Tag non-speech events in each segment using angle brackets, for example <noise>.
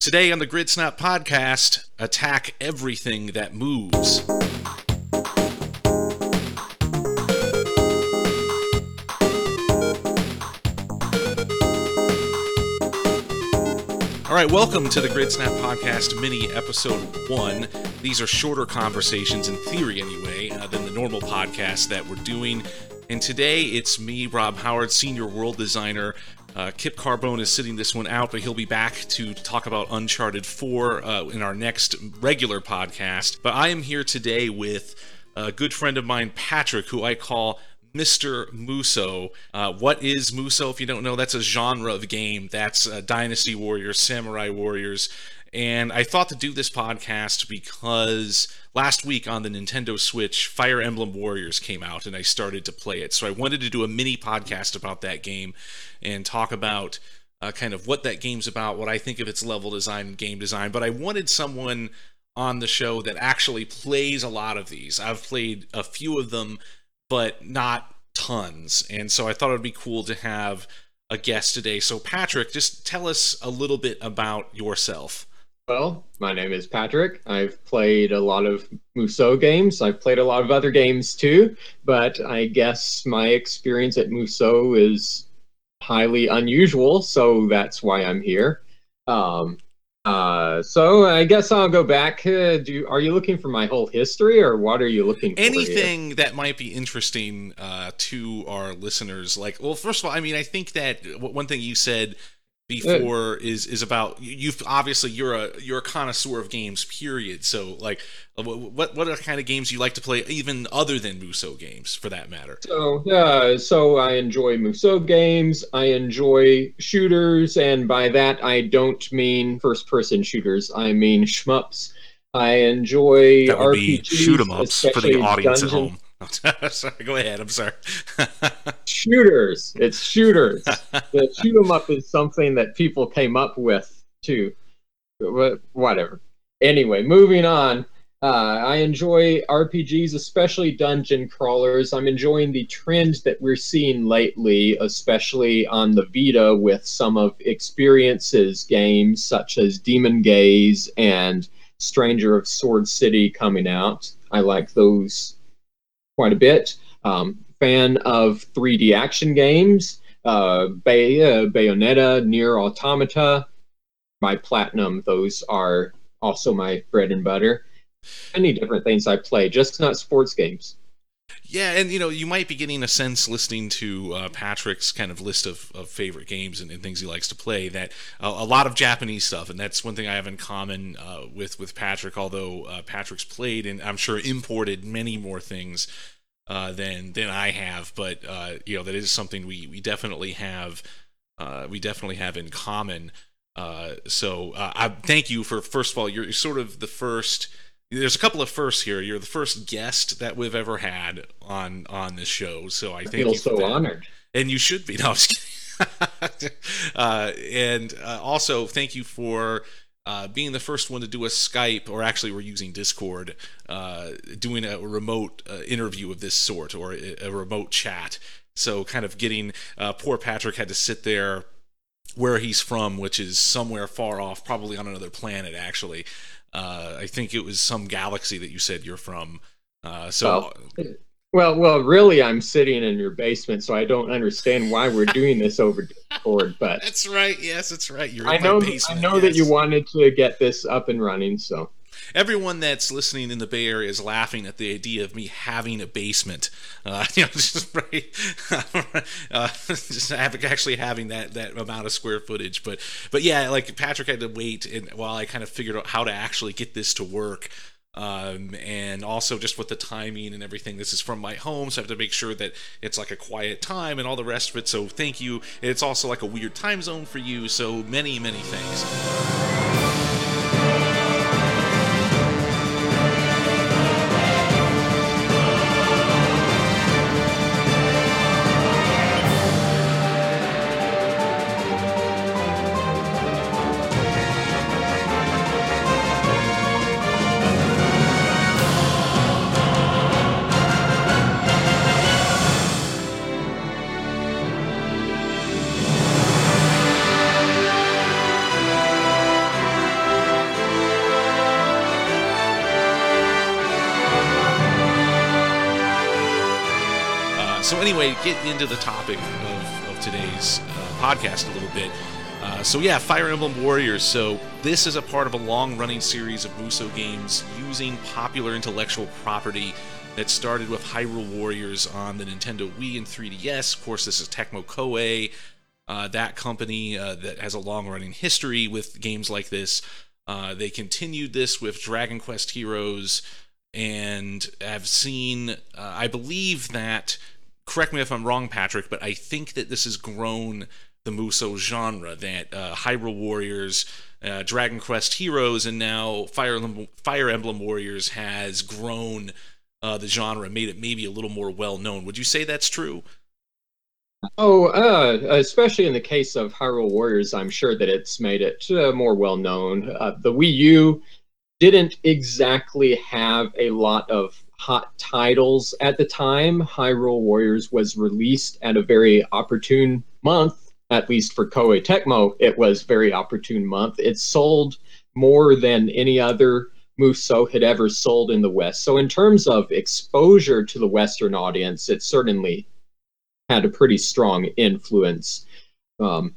Today on the Grid Snap podcast, attack everything that moves. All right, welcome to the Grid Snap Podcast mini episode one. These are shorter conversations, in theory anyway, uh, than the normal podcast that we're doing. And today it's me, Rob Howard, senior world designer. Uh, Kip Carbone is sitting this one out, but he'll be back to talk about Uncharted 4 uh, in our next regular podcast. But I am here today with a good friend of mine, Patrick, who I call Mr. Musou. Uh, what is Musou? If you don't know, that's a genre of game. That's uh, Dynasty Warriors, Samurai Warriors. And I thought to do this podcast because last week on the Nintendo Switch, Fire Emblem Warriors came out and I started to play it. So I wanted to do a mini podcast about that game and talk about uh, kind of what that game's about, what I think of its level design game design. But I wanted someone on the show that actually plays a lot of these. I've played a few of them but not tons. And so I thought it would be cool to have a guest today. So, Patrick, just tell us a little bit about yourself. Well, my name is Patrick. I've played a lot of Musou games. I've played a lot of other games too, but I guess my experience at Musou is highly unusual, so that's why I'm here. Um, uh, so I guess I'll go back. Uh, do are you looking for my whole history, or what are you looking for? Anything here? that might be interesting uh, to our listeners. Like, well, first of all, I mean, I think that one thing you said before is is about you've obviously you're a you're a connoisseur of games period. So like uh, what what are the kind of games you like to play even other than musou games for that matter? So yeah so i enjoy musou games. I enjoy shooters. And by that i don't mean first person shooters. I mean shmups. I enjoy that would RPGs, be shoot 'em ups for the audience dungeon. at home <laughs> sorry, go ahead. I'm sorry. <laughs> shooters. It's shooters. <laughs> the shoot 'em up is something that people came up with too. Whatever. Anyway, moving on. Uh, I enjoy RPGs, especially dungeon crawlers. I'm enjoying the trend that we're seeing lately, especially on the Vita with some of Experience's games, such as Demon Gaze and Stranger of Sword City coming out. I like those quite a bit. Um, fan of 3D action games, uh, Bay, uh, Bayonetta, Nier Automata, my platinum. Those are also my bread and butter. Many different things I play, just not sports games. Yeah, and you know, you might be getting a sense listening to uh, Patrick's kind of list of, of favorite games and, and things he likes to play that uh, a lot of Japanese stuff, and that's one thing I have in common uh, with with Patrick. Although uh, Patrick's played and I'm sure imported many more things uh, than than I have, but uh, you know that is something we we definitely have we definitely have in common. so I thank you for first of all, you're sort of the first there's a couple of firsts here. You're the first guest that we've ever had on on this show, so I, I thank feel so that. honored. And you should be. <laughs> No, <laughs> uh, and uh, also thank you for uh, being the first one to do a Skype, or actually we're using Discord, uh, doing a remote uh, interview of this sort or a, a, remote chat. So kind of getting uh, poor Patrick had to sit there where he's from, which is somewhere far off, probably on another planet actually. Uh, I think it was some galaxy that you said you're from. Uh, so. Well, well, well, really, I'm sitting in your basement, so I don't understand why we're <laughs> doing this over Discord. But that's right. Yes, that's right. You're I know. I know yes. that you wanted to get this up and running, so everyone that's listening in the Bay Area is laughing at the idea of me having a basement. Uh, <laughs> you know, just right, <laughs> uh, just actually having that that amount of square footage. But but yeah, like Patrick had to wait, and while I kind of figured out how to actually get this to work. Um, and also just with the timing and everything. This is from my home, so I have to make sure that it's like a quiet time and all the rest of it. So thank you. It's also like a weird time zone for you. So many, many thanks. Anyway, get into the topic of, of today's uh, podcast a little bit. Uh, so yeah, Fire Emblem Warriors. So this is a part of a long-running series of Musou games using popular intellectual property that started with Hyrule Warriors on the Nintendo Wii and 3DS. Of course, this is Tecmo Koei, uh, that company uh, that has a long-running history with games like this. Uh, they continued this with Dragon Quest Heroes, and have seen. Uh, I believe that. Correct me if I'm wrong, Patrick, but I think that this has grown the Musou genre. That uh, Hyrule Warriors, uh, Dragon Quest Heroes, and now Fire Emblem, Fire Emblem Warriors has grown uh, the genre, made it maybe a little more well known. Would you say that's true? Oh, uh, especially in the case of Hyrule Warriors, I'm sure that it's made it uh, more well known. Uh, the Wii U didn't exactly have a lot of hot titles at the time. Hyrule Warriors was released at a very opportune month at least for Koei Tecmo, it was very opportune month. It sold more than any other Musou had ever sold in the West. So in terms of exposure to the Western audience, it certainly had a pretty strong influence. Um,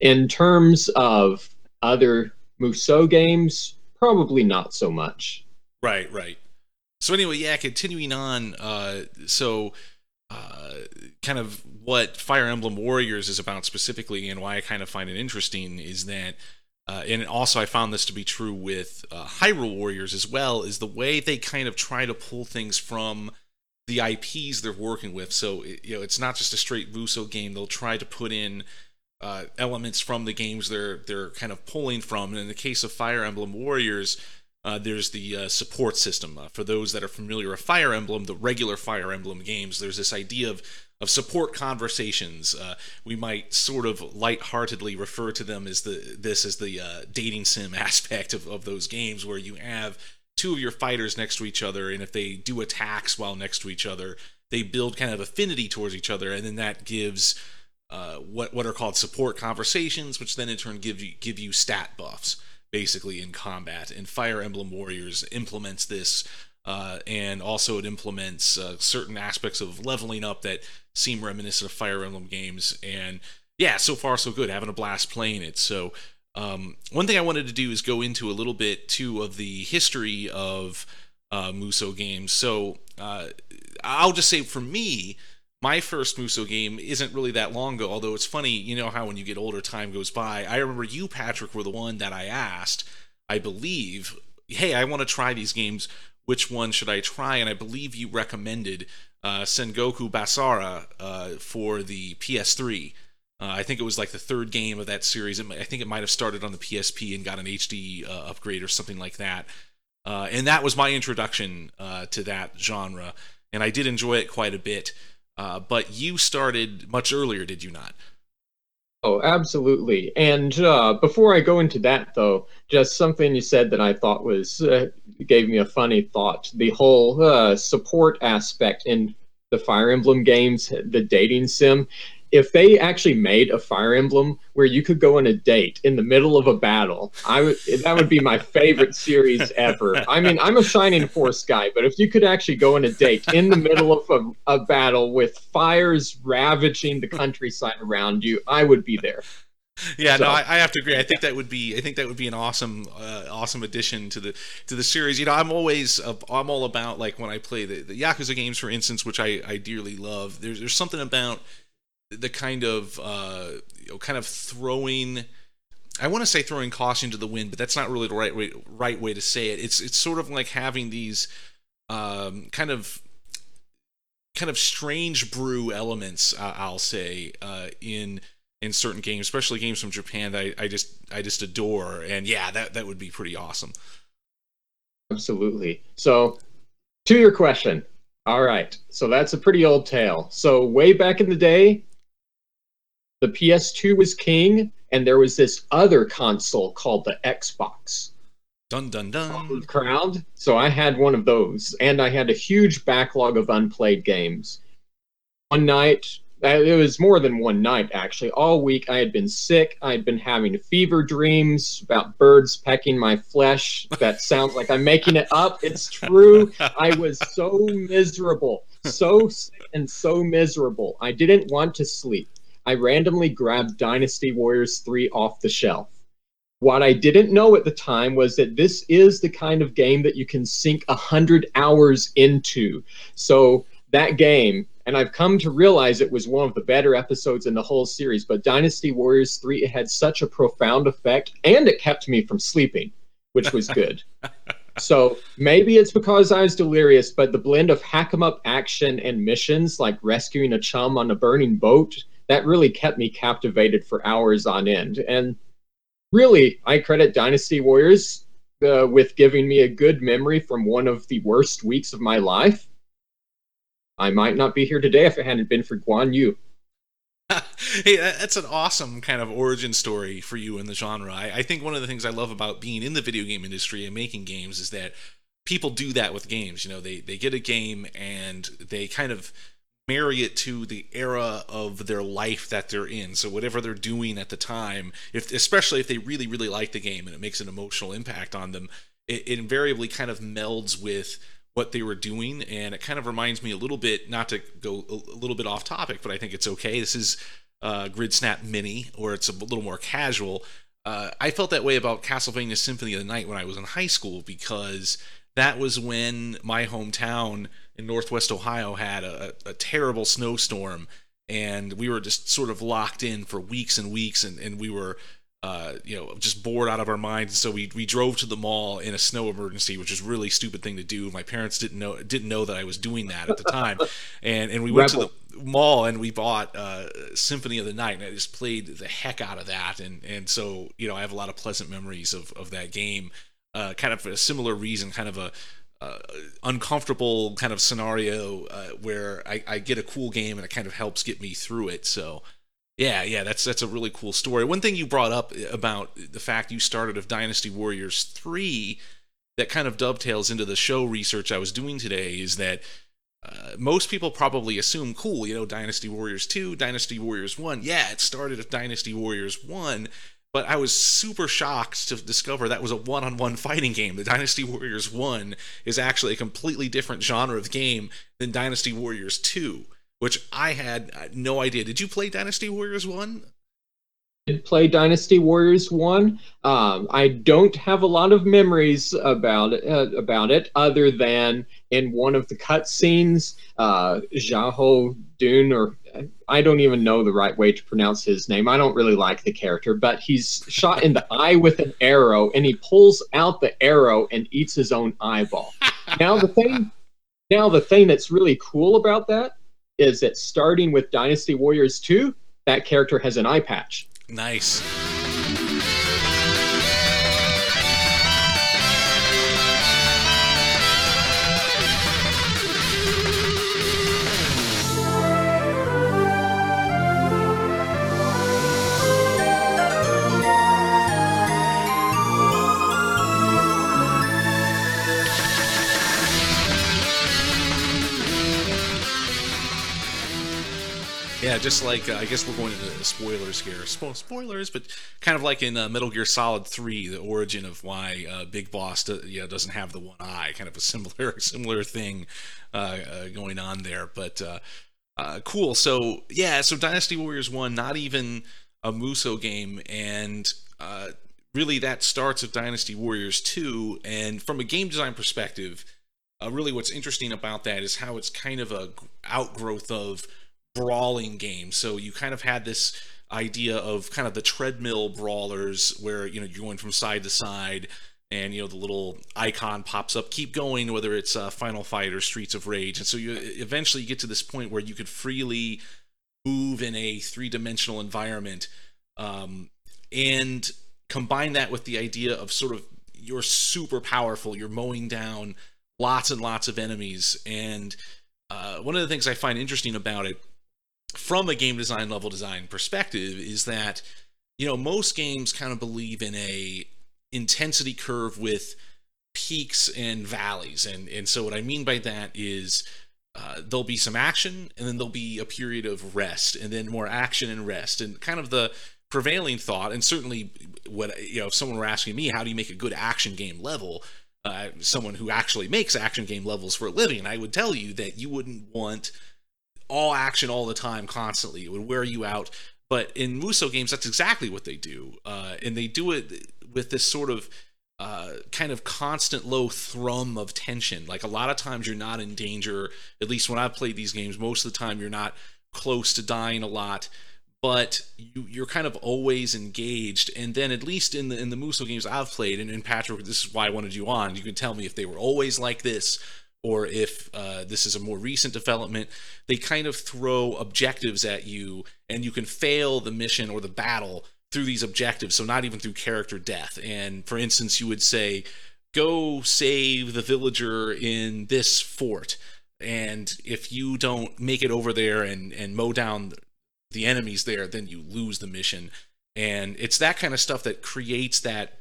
in terms of other Musou games, probably not so much. Right, right. So anyway, yeah, continuing on. Uh, so uh, kind of what Fire Emblem Warriors is about specifically, and why I kind of find it interesting is that, uh, and also I found this to be true with uh, Hyrule Warriors as well, is the way they kind of try to pull things from the IPs they're working with. So you know, it's not just a straight Musou game. They'll try to put in uh, elements from the games they're they're kind of pulling from. And in the case of Fire Emblem Warriors, uh, there's the uh, support system. Uh, for those that are familiar with Fire Emblem, the regular Fire Emblem games, there's this idea of of support conversations. Uh, we might sort of lightheartedly refer to them as the this as the uh, dating sim <laughs> aspect of, of those games, where you have two of your fighters next to each other, and if they do attacks while next to each other, they build kind of affinity towards each other, and then that gives uh, what what are called support conversations, which then in turn give you give you stat buffs basically in combat. And Fire Emblem Warriors implements this, uh, and also it implements uh, certain aspects of leveling up that seem reminiscent of Fire Emblem games. And yeah, so far so good. Having a blast playing it. So um, one thing I wanted to do is go into a little bit too of the history of uh, Musou games. So uh, I'll just say for me my first Musou game isn't really that long ago, although it's funny, you know how when you get older, time goes by. I remember you, Patrick, were the one that I asked, I believe, hey, I want to try these games. Which one should I try? And I believe you recommended uh, Sengoku Basara uh, for the PS3. Uh, I think it was like the third game of that series. I think it might have started on the PSP and got an HD uh, upgrade or something like that. Uh, and that was my introduction uh, to that genre, and I did enjoy it quite a bit. Uh, but you started much earlier, did you not? Oh, absolutely. And uh, before I go into that, though, just something you said that I thought was uh, gave me a funny thought. The whole uh, support aspect in the Fire Emblem games, the dating sim if they actually made a Fire Emblem where you could go on a date in the middle of a battle, I would that would be my favorite series ever. I mean, I'm a Shining Force guy, but if you could actually go on a date in the middle of a, a battle with fires ravaging the countryside around you, I would be there. Yeah, so. no, I, I, have to agree. I think that would be, I think that would be an awesome, uh, awesome addition to the to the series. You know, I'm always, uh, I'm all about like when I play the, the Yakuza games, for instance, which I, I dearly love. There's there's something about the kind of uh, you know, kind of throwing. I want to say throwing caution to the wind, but that's not really the right way right way to say it. It's it's sort of like having these um, kind of kind of strange brew elements. Uh, I'll say uh, in in certain games, especially games from Japan. That I, I just I just adore, and yeah, that that would be pretty awesome. Absolutely. So, to your question, all right. So that's a pretty old tale. So way back in the day, the PS2 was king, and there was this other console called the Xbox. Dun dun dun. Crowned. So I had one of those, and I had a huge backlog of unplayed games. One night, uh, it was more than one night actually. All week I had been sick. I had been having fever dreams about birds pecking my flesh. That <laughs> sounds like I'm making it up. It's true. I was so miserable. so sick and so miserable. I didn't want to sleep. I randomly grabbed Dynasty Warriors 3 off the shelf. What I didn't know at the time was that this is the kind of game that you can sink a hundred hours into. So that game, and I've come to realize it was one of the better episodes in the whole series, but Dynasty Warriors 3 it had such a profound effect and it kept me from sleeping, which was good. <laughs> so maybe it's because I was delirious, but the blend of hack 'em up action and missions like rescuing a chum on a burning boat, that really kept me captivated for hours on end. And really, I credit Dynasty Warriors uh, with giving me a good memory from one of the worst weeks of my life. I might not be here today if it hadn't been for Guan Yu. <laughs> hey, that's an awesome kind of origin story for you in the genre. I, I, think one of the things I love about being in the video game industry and making games is that people do that with games. You know, they they get a game and they kind of marry it to the era of their life that they're in. So whatever they're doing at the time, if especially if they really really like the game and it makes an emotional impact on them, it, it invariably kind of melds with what they were doing. And it kind of reminds me a little bit not to go a little bit off topic but i think it's okay. This is uh, grid snap mini or it's a little more casual. Uh, i felt that way about castlevania symphony of the night when i was in high school because that was when my hometown in Northwest Ohio had a, a terrible snowstorm, and we were just sort of locked in for weeks and weeks, and, and we were. Uh, you know, just bored out of our minds. So we we drove to the mall in a snow emergency, which is really stupid thing to do. My parents didn't know didn't know that I was doing that at the time, <laughs> and and we went Rebel. to the mall and we bought uh, Symphony of the Night, and I just played the heck out of that. And and so you know, I have a lot of pleasant memories of of that game. Uh, kind of for a similar reason, kind of a uh, uncomfortable kind of scenario uh, where I, I, get a cool game and it kind of helps get me through it. So, yeah, yeah, that's that's a really cool story. One thing you brought up about the fact you started of Dynasty Warriors three that kind of dovetails into the show research I was doing today is that. Uh, most people probably assume, cool, you know, Dynasty Warriors 2, Dynasty Warriors 1. Yeah, it started with Dynasty Warriors 1, but I was super shocked to discover that was a one-on-one fighting game. The Dynasty Warriors 1 is actually a completely different genre of game than Dynasty Warriors 2, which I had uh, no idea. Did you play Dynasty Warriors 1? did play Dynasty Warriors one. Um, I don't have a lot of memories about it, uh, about it, other than in one of the cutscenes, uh, Xiahou Dun or I don't even know the right way to pronounce his name. I don't really like the character, but he's shot in the eye with an arrow, and he pulls out the arrow and eats his own eyeball. <laughs> now the thing, now the thing that's really cool about that is that starting with Dynasty Warriors two, that character has an eye patch. Nice. Yeah, just like uh, I guess we're going into spoilers here. Spo- spoilers, but kind of like in uh, Metal Gear Solid Three, the origin of why uh, Big Boss do, know, doesn't have the one eye. Kind of a similar <laughs> similar thing uh, uh, going on there. But uh, cool. So yeah, so Dynasty Warriors One, not even a Musou game, and really that starts with Dynasty Warriors Two. And from a game design perspective, really what's interesting about that is how it's kind of a outgrowth of brawling game. So you kind of had this idea of kind of the treadmill brawlers where you know you're going from side to side and you know the little icon pops up. Keep going whether it's uh, final fight or streets of rage. And so you eventually get to this point where you could freely move in a three-dimensional environment um, and combine that with the idea of sort of you're super powerful you're mowing down lots and lots of enemies. And uh, one of the things i find interesting about it from a game design level design perspective is that you know most games kind of believe in a intensity curve with peaks and valleys. And and so what i mean by that is uh, there'll be some action and then there'll be a period of rest and then more action and rest. And kind of the prevailing thought and certainly what you know if someone were asking me how do you make a good action game level? Uh, someone who actually makes action game levels for a living, I would tell you that you wouldn't want all action all the time constantly. It would wear you out. But in Musou games, that's exactly what they do, uh, and they do it with this sort of uh, kind of constant low thrum of tension. Like a lot of times, you're not in danger. At least when I've played these games, most of the time you're not close to dying a lot but you, you're kind of always engaged. And then at least in the in the Musou games I've played, and, and Patrick, this is why I wanted you on. You can tell me if they were always like this or if uh, this is a more recent development, they kind of throw objectives at you, and you can fail the mission or the battle through these objectives. So not even through character death. And for instance, you would say, "Go save the villager in this fort." And if you don't make it over there and and mow down the enemies there, then you lose the mission. And it's that kind of stuff that creates that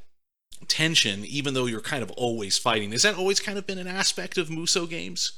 tension, even though you're kind of always fighting. Has that always kind of been an aspect of Musou games?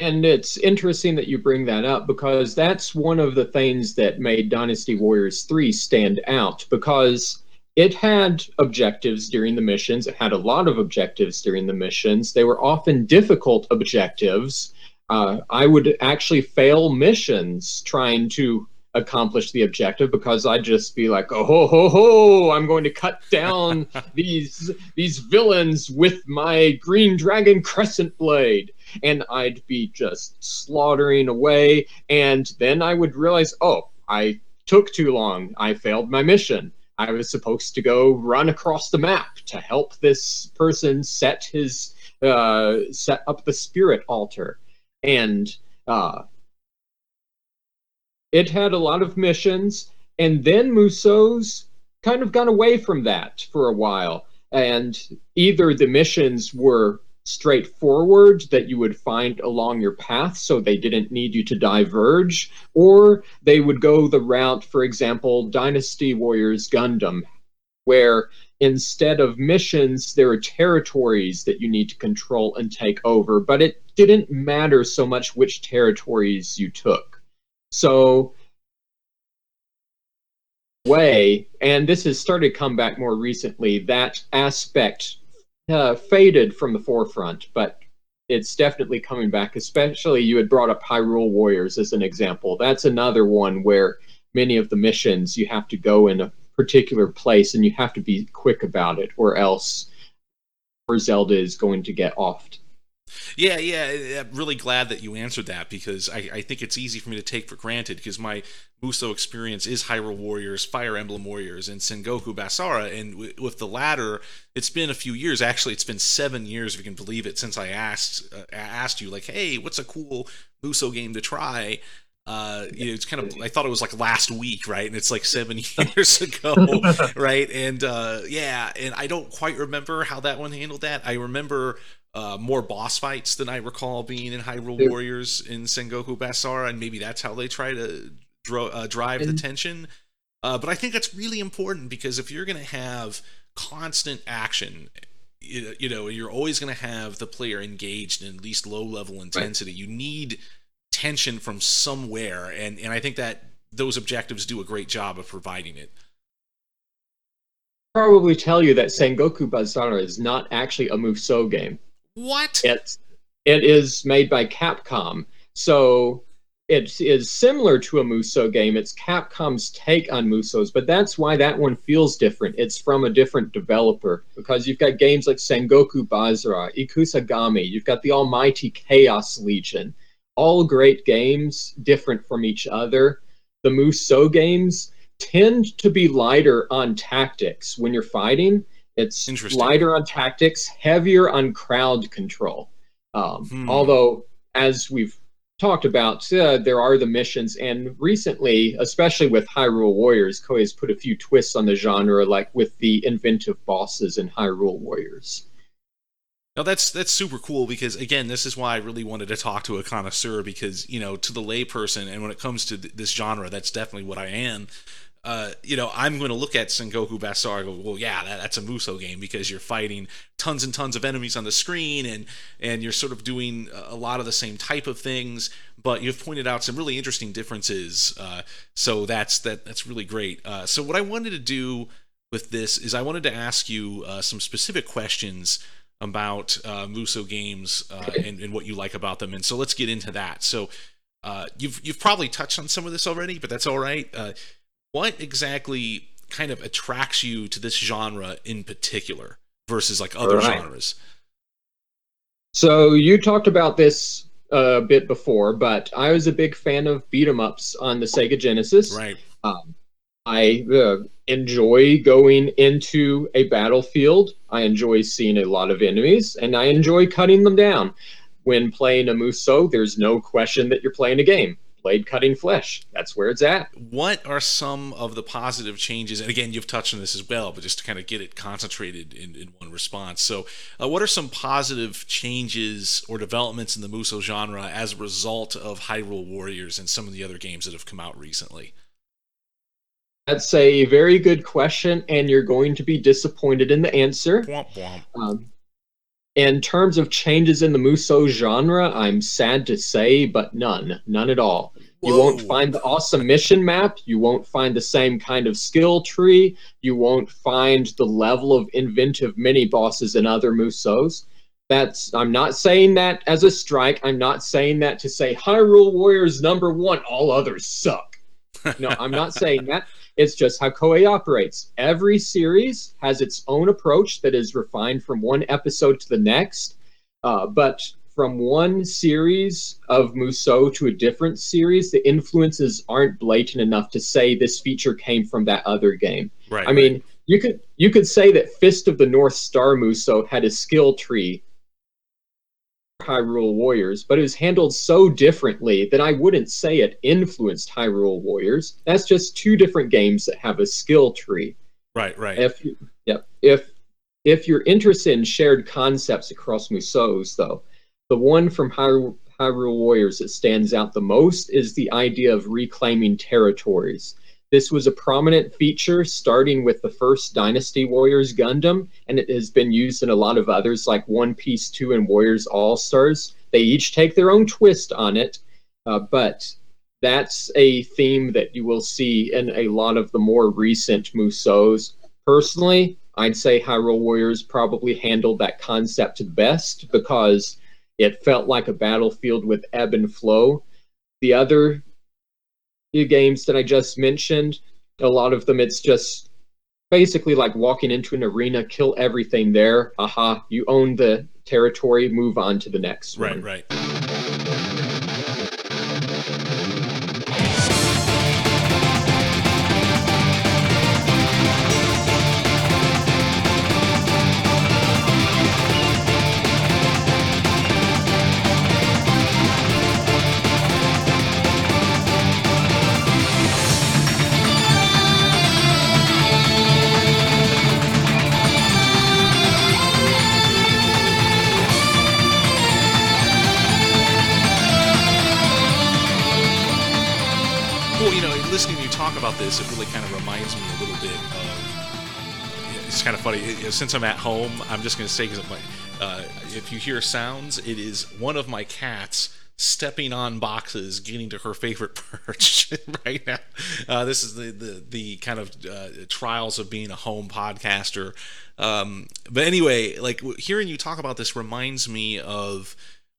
And it's interesting that you bring that up because that's one of the things that made Dynasty Warriors 3 stand out because it had objectives during the missions. It had a lot of objectives during the missions. They were often difficult objectives uh, I would actually fail missions trying to accomplish the objective because I'd just be like, oh ho ho ho, I'm going to cut down <laughs> these these villains with my green dragon crescent blade. And I'd be just slaughtering away. And then I would realize, oh, I took too long. I failed my mission. I was supposed to go run across the map to help this person set his uh, set up the spirit altar and uh, it had a lot of missions. And then Musou's kind of gone away from that for a while. And either the missions were straightforward that you would find along your path so they didn't need you to diverge, or they would go the route, for example, Dynasty Warriors Gundam, where instead of missions, there are territories that you need to control and take over, but it didn't matter so much which territories you took. So, way, and this has started to come back more recently, that aspect uh, faded from the forefront, but it's definitely coming back. Especially, you had brought up Hyrule Warriors as an example. That's another one where many of the missions you have to go in a particular place and you have to be quick about it, or else Zelda is going to get offed. Yeah, yeah. I'm really glad that you answered that because I, I think it's easy for me to take for granted because my Musou experience is Hyrule Warriors, Fire Emblem Warriors, and Sengoku Basara. And w- with the latter, it's been a few years. Actually, it's been seven years, if you can believe it, since I asked uh, asked you like, "Hey, what's a cool Musou game to try?" uh you know it's kind of i thought it was like last week right and it's like seven <laughs> years ago right and uh yeah and i don't quite remember how that one handled that i remember uh, more boss fights than I recall being in Hyrule yeah. Warriors in Sengoku Basara, and maybe that's how they try to dro- uh, drive and, the tension. Uh, but I think that's really important because if you're going to have constant action, you, you know, you're always going to have the player engaged in at least low level intensity. Right. You need tension from somewhere, and and I think that those objectives do a great job of providing it probably tell you that Sengoku Basara is not actually a Musou game. What? It's it is made by Capcom, so it is similar to a Musou game. It's Capcom's take on Musous, but that's why that one feels different. It's from a different developer because you've got games like Sengoku Basara, Ikusagami, you've got the Almighty Chaos Legion, all great games, different from each other. The Musou games tend to be lighter on tactics when you're fighting it's lighter on tactics, heavier on crowd control. Um, hmm. Although, as we've talked about, uh, there are the missions, and recently, especially with Hyrule Warriors, Koei has put a few twists on the genre, like with the inventive bosses in Hyrule Warriors. Now that's that's super cool because again, this is why I really wanted to talk to a connoisseur because you know to the layperson and when it comes to th- this genre, that's definitely what I am uh, you know, I'm going to look at Sengoku Basara go, well, yeah, that, that's a Musou game because you're fighting tons and tons of enemies on the screen and and you're sort of doing a lot of the same type of things, but you've pointed out some really interesting differences. Uh, so that's that that's really great. Uh, so what I wanted to do with this is I wanted to ask you uh, some specific questions about uh, Musou games uh, and, and, what you like about them. And so let's get into that. So uh, you've you've probably touched on some of this already, but that's all right. Uh, what exactly kind of attracts you to this genre in particular versus like other right. genres? So you talked about this a bit before, but I was a big fan of beat 'em ups on the Sega Genesis. Right. Um, I uh, enjoy going into a battlefield. I enjoy seeing a lot of enemies, and I enjoy cutting them down. When playing a Musou, there's no question that you're playing a game blade cutting flesh. That's where it's at. What are some of the positive changes? And again, you've touched on this as well, but just to kind of get it concentrated in, in one response. So, uh, what are some positive changes or developments in the Musou genre as a result of Hyrule Warriors and some of the other games that have come out recently? That's a very good question, and you're going to be disappointed in the answer. Womp womp. Um, in terms of changes in the Musou genre, I'm sad to say, but none. None at all. Whoa. You won't find the awesome mission map. You won't find the same kind of skill tree. You won't find the level of inventive mini bosses in other Musous. That's I'm not saying that as a strike. I'm not saying that to say Hyrule Warriors number one, all others suck. No, I'm not saying that. It's just how Koei operates. Every series has its own approach that is refined from one episode to the next. Uh, but from one series of Musou to a different series, the influences aren't blatant enough to say this feature came from that other game. Right. I mean, you could you could say that Fist of the North Star Musou had a skill tree Hyrule Warriors, but it was handled so differently that I wouldn't say it influenced Hyrule Warriors. That's just two different games that have a skill tree. Right, right. If you, yeah, if if you're interested in shared concepts across Musous, though, the one from Hyrule, Hyrule Warriors that stands out the most is the idea of reclaiming territories. This was a prominent feature starting with the first Dynasty Warriors Gundam, and it has been used in a lot of others like One Piece 2 and Warriors All Stars. They each take their own twist on it, uh, but that's a theme that you will see in a lot of the more recent Musous. Personally, I'd say Hyrule Warriors probably handled that concept best because it felt like a battlefield with ebb and flow. The other games that I just mentioned, a lot of them it's just basically like walking into an arena, kill everything there. Aha, you own the territory, move on to the next right, one. Right, right. This, it really kind of reminds me a little bit of. It's kind of funny. Since I'm at home, I'm just going to say because uh, if you hear sounds, it is one of my cats stepping on boxes, getting to her favorite <laughs> perch <laughs> right now. Uh, this is the, the the kind of uh, trials of being a home podcaster. Um, but anyway, like hearing you talk about this reminds me of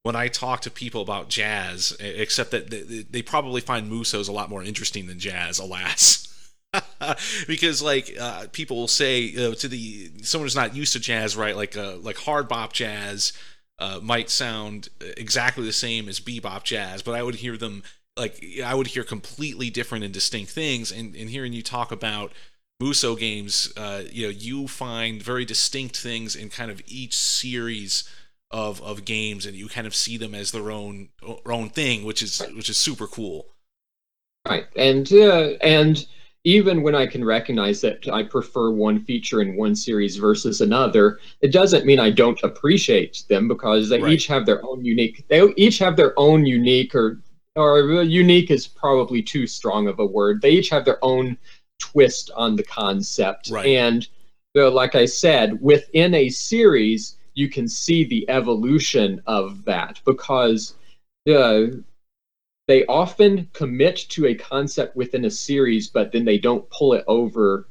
when I talk to people about jazz, except that they, probably find Musous a lot more interesting than jazz, alas. <laughs> because like uh, people will say uh, to the someone who's not used to jazz, right? Like uh, like hard bop jazz uh, might sound exactly the same as bebop jazz, but I would hear them like I would hear completely different and distinct things. And, and hearing you talk about Musou games, uh, you know, you find very distinct things in kind of each series of of games, and you kind of see them as their own own thing, which is which is super cool. Right, and uh, and even when I can recognize that I prefer one feature in one series versus another, it doesn't mean I don't appreciate them because they right. each have their own unique. They each have their own unique, or or unique is probably too strong of a word. They each have their own twist on the concept, right. and like I said, within a series, you can see the evolution of that because uh, they often commit to a concept within a series, but then they don't pull it over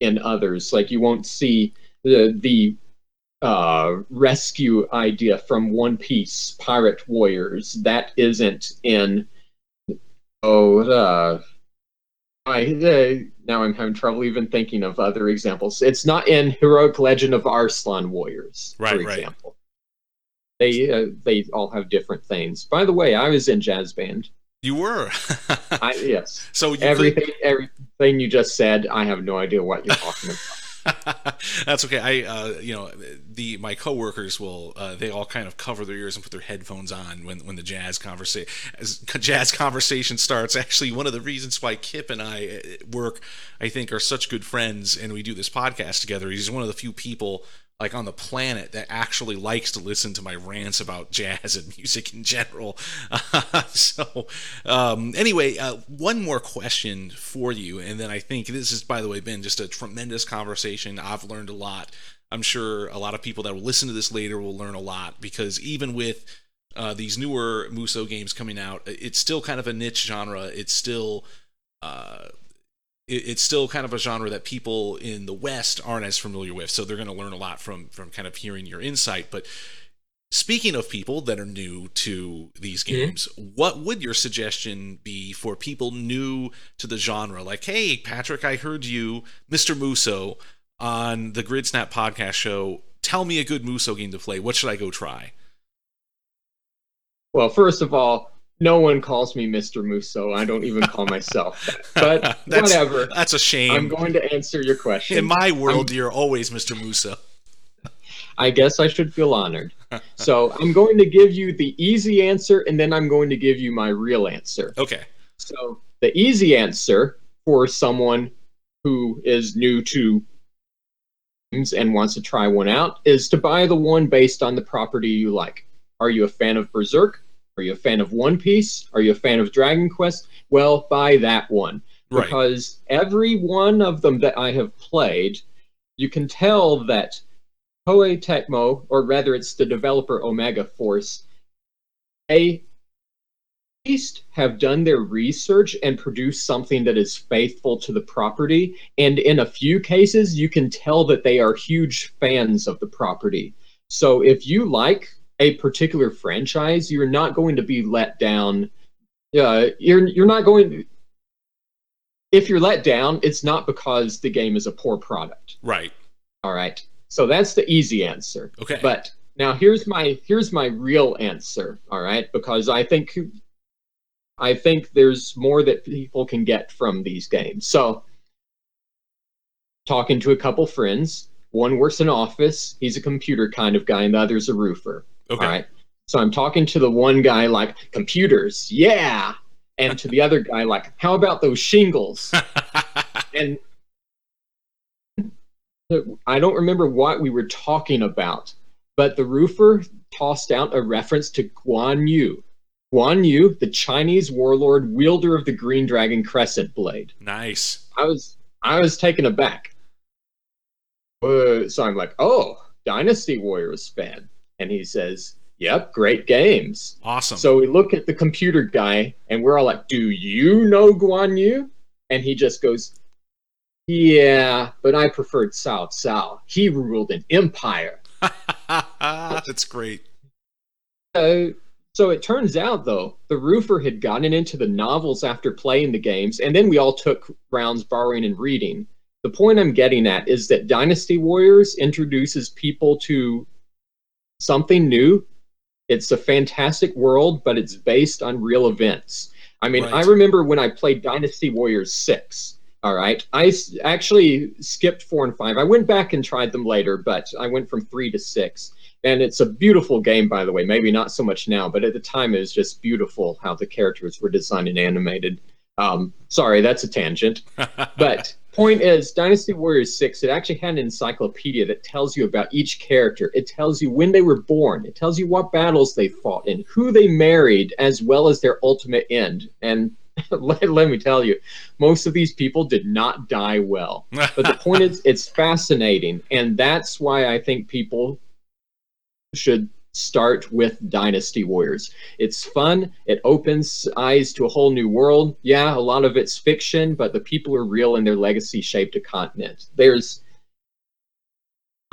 in others. Like you won't see the the uh, rescue idea from One Piece Pirate Warriors that isn't in oh uh, I uh, now I'm having trouble even thinking of other examples. It's not in Heroic Legend of Arslan Warriors, Right, for right. example. They uh, they all have different things. By the way, I was in jazz band. You were. I, yes, <laughs> so you everything everything you just said, I have no idea what you're talking about. <laughs> That's okay. I, uh, you know, the my coworkers will. Uh, they all kind of cover their ears and put their headphones on when when the jazz conversation jazz conversation starts. Actually, one of the reasons why Kip and I uh, work, I think, are such good friends, and we do this podcast together. He's one of the few people like on the planet that actually likes to listen to my rants about jazz and music in general. <laughs> so, um, anyway, uh, one more question for you, and then I think this has, by the way, been just a tremendous conversation. I've learned a lot. I'm sure a lot of people that will listen to this later will learn a lot because even with uh, these newer Musou games coming out, it's still kind of a niche genre. It's still uh, it, it's still kind of a genre that people in the West aren't as familiar with. So they're going to learn a lot from from kind of hearing your insight. But speaking of people that are new to these mm-hmm. games, what would your suggestion be for people new to the genre? Like, hey, Patrick, I heard you, Mr. Musou, on the Grid Snap podcast show. Tell me a good Musou game to play. What should I go try? Well, first of all, no one calls me Mr. Musou. I don't even call myself that. But <laughs> That's- whatever. That's a shame. I'm going to answer your question. in my world, you're always Mr. Musou. I guess I should feel honored. <laughs> so I'm going to give you the easy answer and then I'm going to give you my real answer. Okay. So the easy answer for someone who is new to games and wants to try one out is to buy the one based on the property you like. Are you a fan of Berserk? Are you a fan of One Piece? Are you a fan of Dragon Quest? Well, buy that one Right. because every one of them that I have played, you can tell that Koei Tecmo, or rather it's the developer Omega Force, they at least have done their research and produced something that is faithful to the property. And in a few cases, you can tell that they are huge fans of the property. So if you like a particular franchise, you're not going to be let down. Uh, you're you're not going. To, If you're let down, it's not because the game is a poor product. Right. All right. So that's the easy answer. Okay. But now here's my here's my real answer. All right, because I think I think there's more that people can get from these games. So talking to a couple friends, one works in office, he's a computer kind of guy, and the other's a roofer. Okay. All right. So I'm talking to the one guy like computers, yeah. And to the other guy like, how about those shingles? <laughs> and I don't remember what we were talking about, but the roofer tossed out a reference to Guan Yu. Guan Yu, the Chinese warlord wielder of the Green Dragon Crescent Blade. nice. I was I was taken aback. Uh, so I'm like, oh, Dynasty Warriors fan, and he says, "Yep, great games." Awesome. So we look at the computer guy, and we're all like, "Do you know Guan Yu?" And he just goes, "Yeah, but I preferred Cao Cao. He ruled an empire." <laughs> That's great. Uh, so it turns out, though, the roofer had gotten into the novels after playing the games, and then we all took rounds borrowing and reading. The point I'm getting at is that Dynasty Warriors introduces people to something new. It's a fantastic world, but it's based on real events. I mean, Right. I remember when I played Dynasty Warriors 6. All right. I s- actually skipped 4 and 5. I went back and tried them later, but I went from 3 to 6 and it's a beautiful game by the way maybe not so much now but at the time it was just beautiful how the characters were designed and animated um, sorry that's a tangent <laughs> but point is dynasty warriors 6 it actually had an encyclopedia that tells you about each character. It tells you when they were born. It tells you what battles they fought and who they married as well as their ultimate end. And <laughs> let, let me tell you most of these people did not die well. <laughs> But the point is it's fascinating. And that's why i think people should start with dynasty warriors it's fun it opens eyes to a whole new world yeah a lot of it's fiction but the people are real and their legacy shaped a continent there's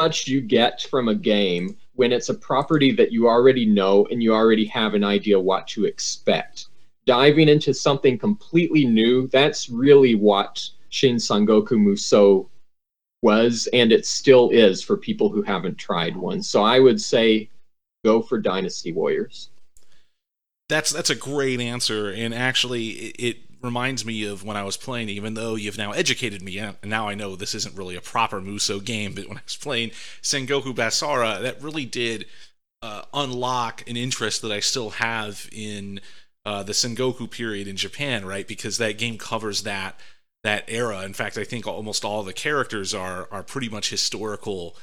much you get from a game when it's a property that you already know and you already have an idea what to expect. Diving into something completely new, that's really what Shin Sangoku Musou was, and it still is for people who haven't tried one. So I would say go for Dynasty Warriors. That's that's a great answer, and actually, it, it reminds me of when I was playing. Even though you've now educated me, and now I know this isn't really a proper Musou game, but when I was playing Sengoku Basara, that really did uh, unlock an interest that I still have in uh, the Sengoku period in Japan, right? Because that game covers that that era. In fact, I think almost all the characters are are pretty much historical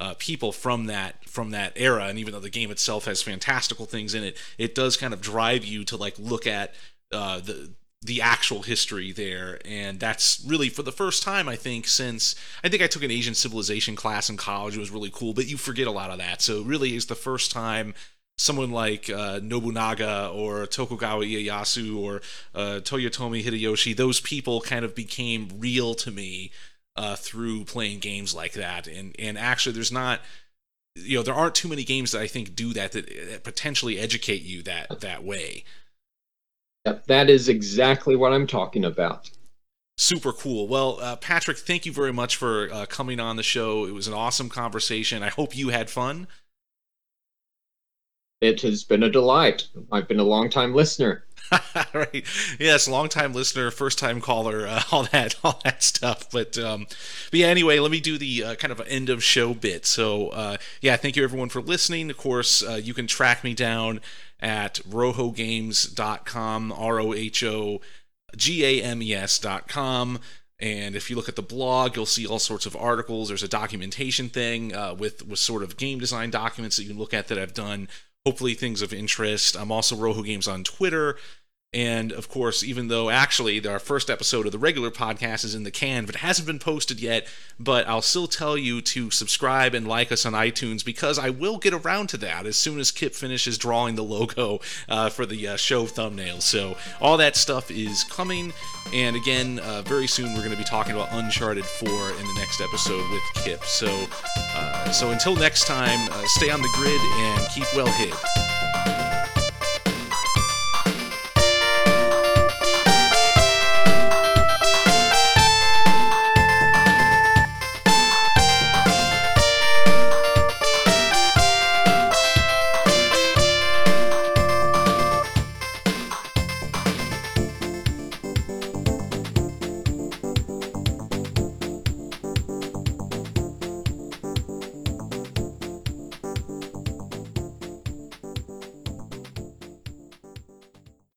uh, people from that from that era. And even though the game itself has fantastical things in it, it does kind of drive you to like look at uh, the the actual history there. And that's really for the first time i think since i think i took an asian civilization class in college. It was really cool but you forget a lot of that. So it really is the first time someone like uh, Nobunaga or Tokugawa Ieyasu or uh, Toyotomi Hideyoshi, those people kind of became real to me uh, through playing games like that. And and actually, there's not, you know, there aren't too many games that I think do that that, that potentially educate you that that way. Yep, that is exactly what I'm talking about. Super cool. Well, uh, Patrick, thank you very much for uh, coming on the show. It was an awesome conversation. I hope you had fun. It has been a delight. I've been a long time listener. <laughs> right. Yes, long time listener, first time caller, uh, <laughs> all that, all that stuff. But, um, but yeah. Anyway, let me do the uh, kind of end of show bit. So uh, yeah, thank you everyone for listening. Of course, uh, you can track me down at rohogames.com, R O H O G A M E S.com. And if you look at the blog, you'll see all sorts of articles. There's a documentation thing uh, with with sort of game design documents that you can look at that I've done hopefully things of interest. I'm also Roho Games on Twitter. And of course, even though actually our first episode of the regular podcast is in the can, but it hasn't been posted yet, but I'll still tell you to subscribe and like us on iTunes because I will get around to that as soon as Kip finishes drawing the logo uh, for the uh, show thumbnail. So all that stuff is coming. And again, uh, very soon we're going to be talking about Uncharted 4 in the next episode with Kip. So, uh, so until next time, uh, stay on the grid and keep well hid.